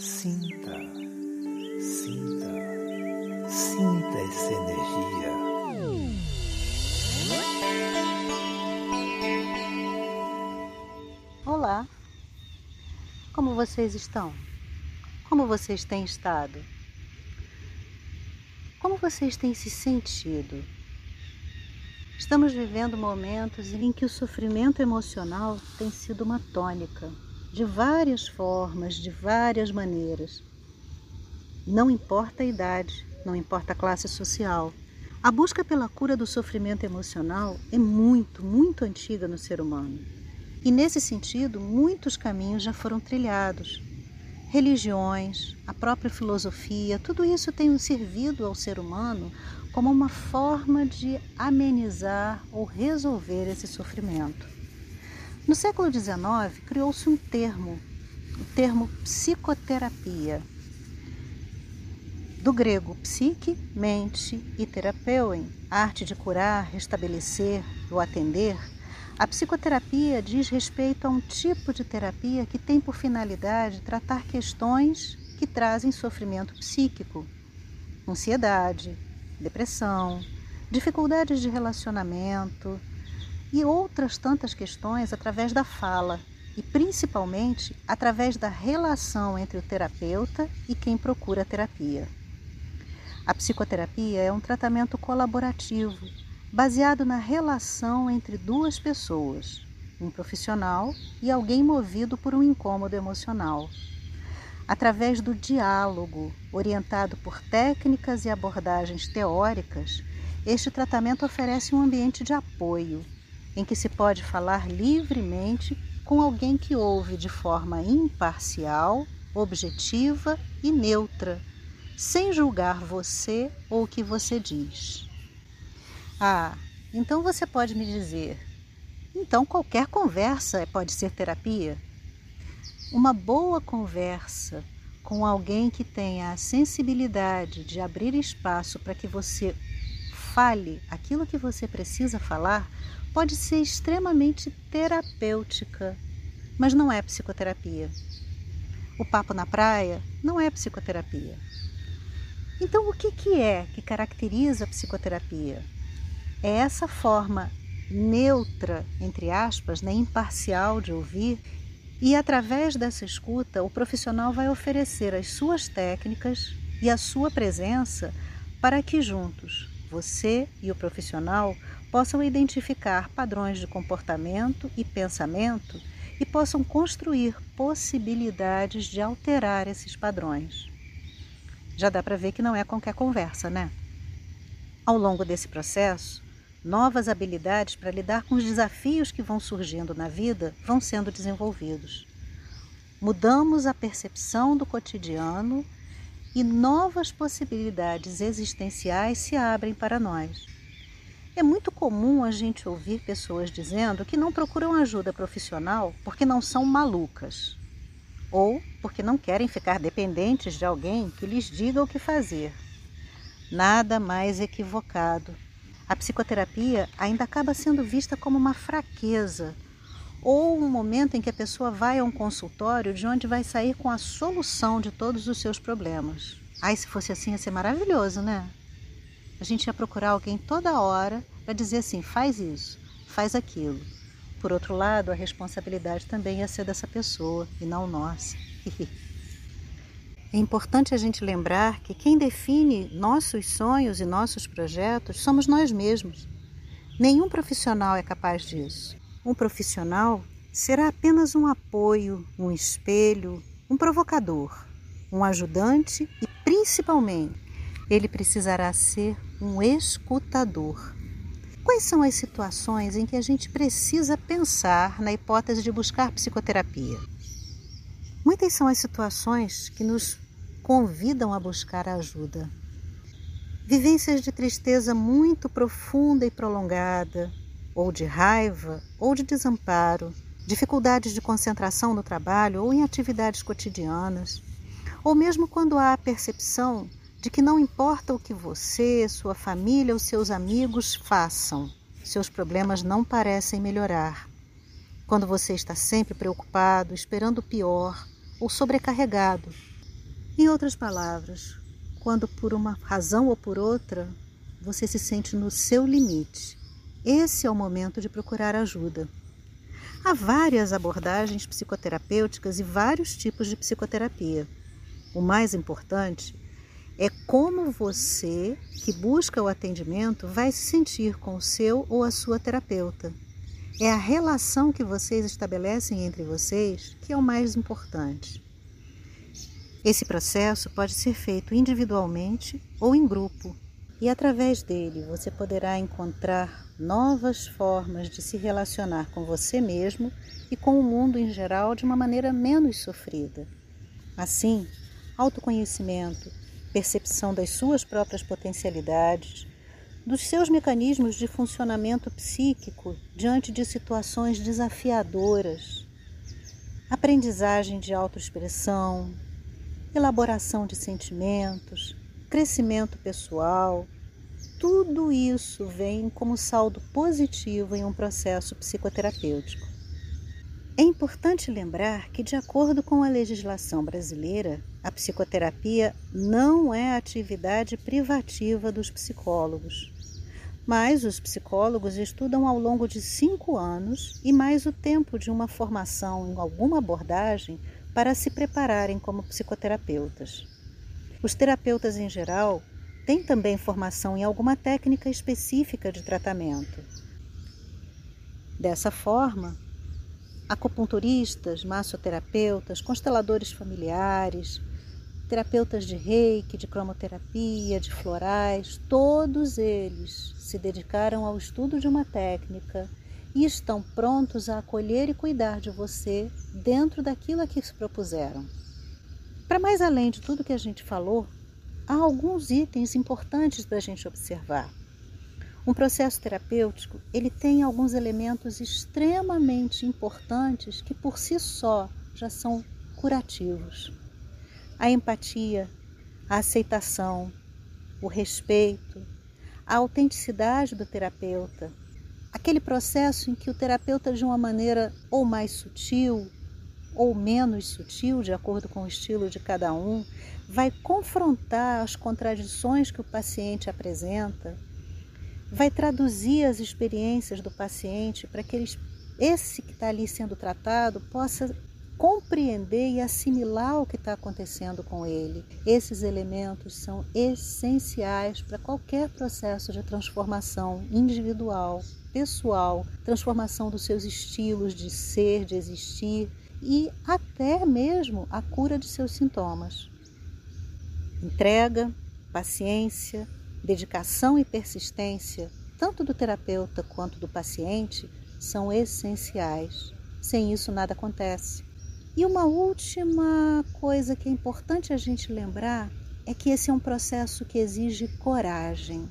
Sinta, sinta, sinta essa energia. Olá, como vocês estão? Como vocês têm estado? Como vocês têm se sentido? Estamos vivendo momentos em que o sofrimento emocional tem sido uma tônica, de várias formas, de várias maneiras. Não importa a idade, não importa a classe social. A busca pela cura do sofrimento emocional é muito, muito antiga no ser humano. E nesse sentido, muitos caminhos já foram trilhados. Religiões, a própria filosofia, tudo isso tem servido ao ser humano como uma forma de amenizar ou resolver esse sofrimento. No século XIX, criou-se um termo, o termo psicoterapia, do grego psique, mente e terapeuem, arte de curar, restabelecer ou atender. A psicoterapia diz respeito a um tipo de terapia que tem por finalidade tratar questões que trazem sofrimento psíquico, ansiedade, depressão, dificuldades de relacionamento e outras tantas questões através da fala e principalmente através da relação entre o terapeuta e quem procura a terapia. A psicoterapia é um tratamento colaborativo baseado na relação entre duas pessoas, um profissional e alguém movido por um incômodo emocional através do diálogo, orientado por técnicas e abordagens teóricas, este tratamento oferece um ambiente de apoio, em que se pode falar livremente com alguém que ouve de forma imparcial, objetiva e neutra, sem julgar você ou o que você diz. Ah, então você pode me dizer: então qualquer conversa pode ser terapia? Uma boa conversa com alguém que tenha a sensibilidade de abrir espaço para que você fale aquilo que você precisa falar pode ser extremamente terapêutica, mas não é psicoterapia. O papo na praia não é psicoterapia. Então, o que, que é que caracteriza a psicoterapia? É essa forma neutra, entre aspas, né, imparcial de ouvir e através dessa escuta, o profissional vai oferecer as suas técnicas e a sua presença para que juntos, você e o profissional, possam identificar padrões de comportamento e pensamento e possam construir possibilidades de alterar esses padrões. Já dá para ver que não é qualquer conversa, né? Ao longo desse processo, Novas habilidades para lidar com os desafios que vão surgindo na vida vão sendo desenvolvidos. Mudamos a percepção do cotidiano e novas possibilidades existenciais se abrem para nós. É muito comum a gente ouvir pessoas dizendo que não procuram ajuda profissional porque não são malucas ou porque não querem ficar dependentes de alguém que lhes diga o que fazer. Nada mais equivocado a psicoterapia ainda acaba sendo vista como uma fraqueza ou um momento em que a pessoa vai a um consultório de onde vai sair com a solução de todos os seus problemas. Ai, se fosse assim ia ser maravilhoso, né? A gente ia procurar alguém toda hora para dizer assim: faz isso, faz aquilo. Por outro lado, a responsabilidade também ia ser dessa pessoa e não nossa. É importante a gente lembrar que quem define nossos sonhos e nossos projetos somos nós mesmos. Nenhum profissional é capaz disso. Um profissional será apenas um apoio, um espelho, um provocador, um ajudante e, principalmente, ele precisará ser um escutador. Quais são as situações em que a gente precisa pensar na hipótese de buscar psicoterapia? Muitas são as situações que nos convidam a buscar ajuda. Vivências de tristeza muito profunda e prolongada, ou de raiva, ou de desamparo, dificuldades de concentração no trabalho ou em atividades cotidianas, ou mesmo quando há a percepção de que não importa o que você, sua família ou seus amigos façam, seus problemas não parecem melhorar. Quando você está sempre preocupado, esperando o pior ou sobrecarregado, Em outras palavras, quando por uma razão ou por outra você se sente no seu limite, esse é o momento de procurar ajuda. Há várias abordagens psicoterapêuticas e vários tipos de psicoterapia. O mais importante é como você, que busca o atendimento, vai se sentir com o seu ou a sua terapeuta. É a relação que vocês estabelecem entre vocês que é o mais importante. Esse processo pode ser feito individualmente ou em grupo, e através dele você poderá encontrar novas formas de se relacionar com você mesmo e com o mundo em geral de uma maneira menos sofrida. Assim, autoconhecimento, percepção das suas próprias potencialidades, dos seus mecanismos de funcionamento psíquico diante de situações desafiadoras, aprendizagem de autoexpressão, elaboração de sentimentos, crescimento pessoal, tudo isso vem como saldo positivo em um processo psicoterapêutico. É importante lembrar que, de acordo com a legislação brasileira, a psicoterapia não é atividade privativa dos psicólogos. Mas os psicólogos estudam ao longo de cinco anos e mais o tempo de uma formação em alguma abordagem para se prepararem como psicoterapeutas. Os terapeutas em geral têm também formação em alguma técnica específica de tratamento. Dessa forma, acupunturistas, massoterapeutas, consteladores familiares, terapeutas de reiki, de cromoterapia, de florais, todos eles se dedicaram ao estudo de uma técnica e estão prontos a acolher e cuidar de você dentro daquilo a que se propuseram. Para mais além de tudo que a gente falou, há alguns itens importantes para a gente observar. Um processo terapêutico ele tem alguns elementos extremamente importantes que por si só já são curativos. A empatia, a aceitação, o respeito, a autenticidade do terapeuta, aquele processo em que o terapeuta de uma maneira ou mais sutil ou menos sutil, de acordo com o estilo de cada um, vai confrontar as contradições que o paciente apresenta, vai traduzir as experiências do paciente para que eles, esse que está ali sendo tratado possa compreender e assimilar o que está acontecendo com ele. Esses elementos são essenciais para qualquer processo de transformação individual, pessoal, transformação dos seus estilos de ser, de existir, e até mesmo a cura de seus sintomas. Entrega, paciência, dedicação e persistência, tanto do terapeuta quanto do paciente, são essenciais. Sem isso, nada acontece. E uma última coisa que é importante a gente lembrar é que esse é um processo que exige coragem.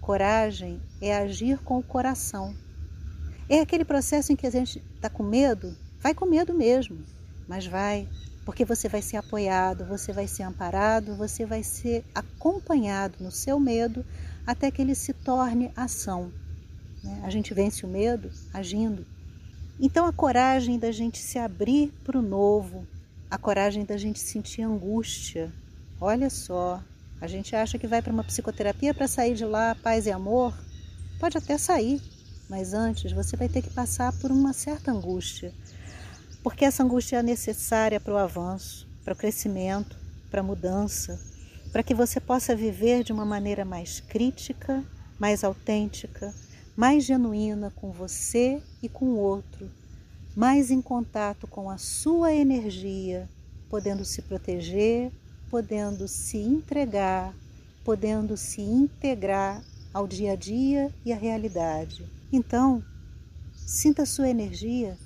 Coragem é agir com o coração. É aquele processo em que a gente está com medo Vai com medo mesmo, mas vai, porque você vai ser apoiado, você vai ser amparado, você vai ser acompanhado no seu medo até que ele se torne ação. Né? A gente vence o medo agindo. Então, a coragem da gente se abrir para o novo, a coragem da gente sentir angústia. Olha só, a gente acha que vai para uma psicoterapia para sair de lá paz e amor. Pode até sair, mas antes você vai ter que passar por uma certa angústia porque essa angústia é necessária para o avanço, para o crescimento, para a mudança, para que você possa viver de uma maneira mais crítica, mais autêntica, mais genuína com você e com o outro, mais em contato com a sua energia, podendo se proteger, podendo se entregar, podendo se integrar ao dia a dia e à realidade. Então, sinta a sua energia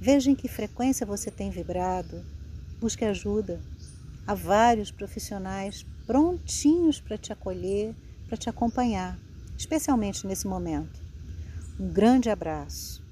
Veja em que frequência você tem vibrado. Busque ajuda. Há vários profissionais prontinhos para te acolher, para te acompanhar, especialmente nesse momento. Um grande abraço.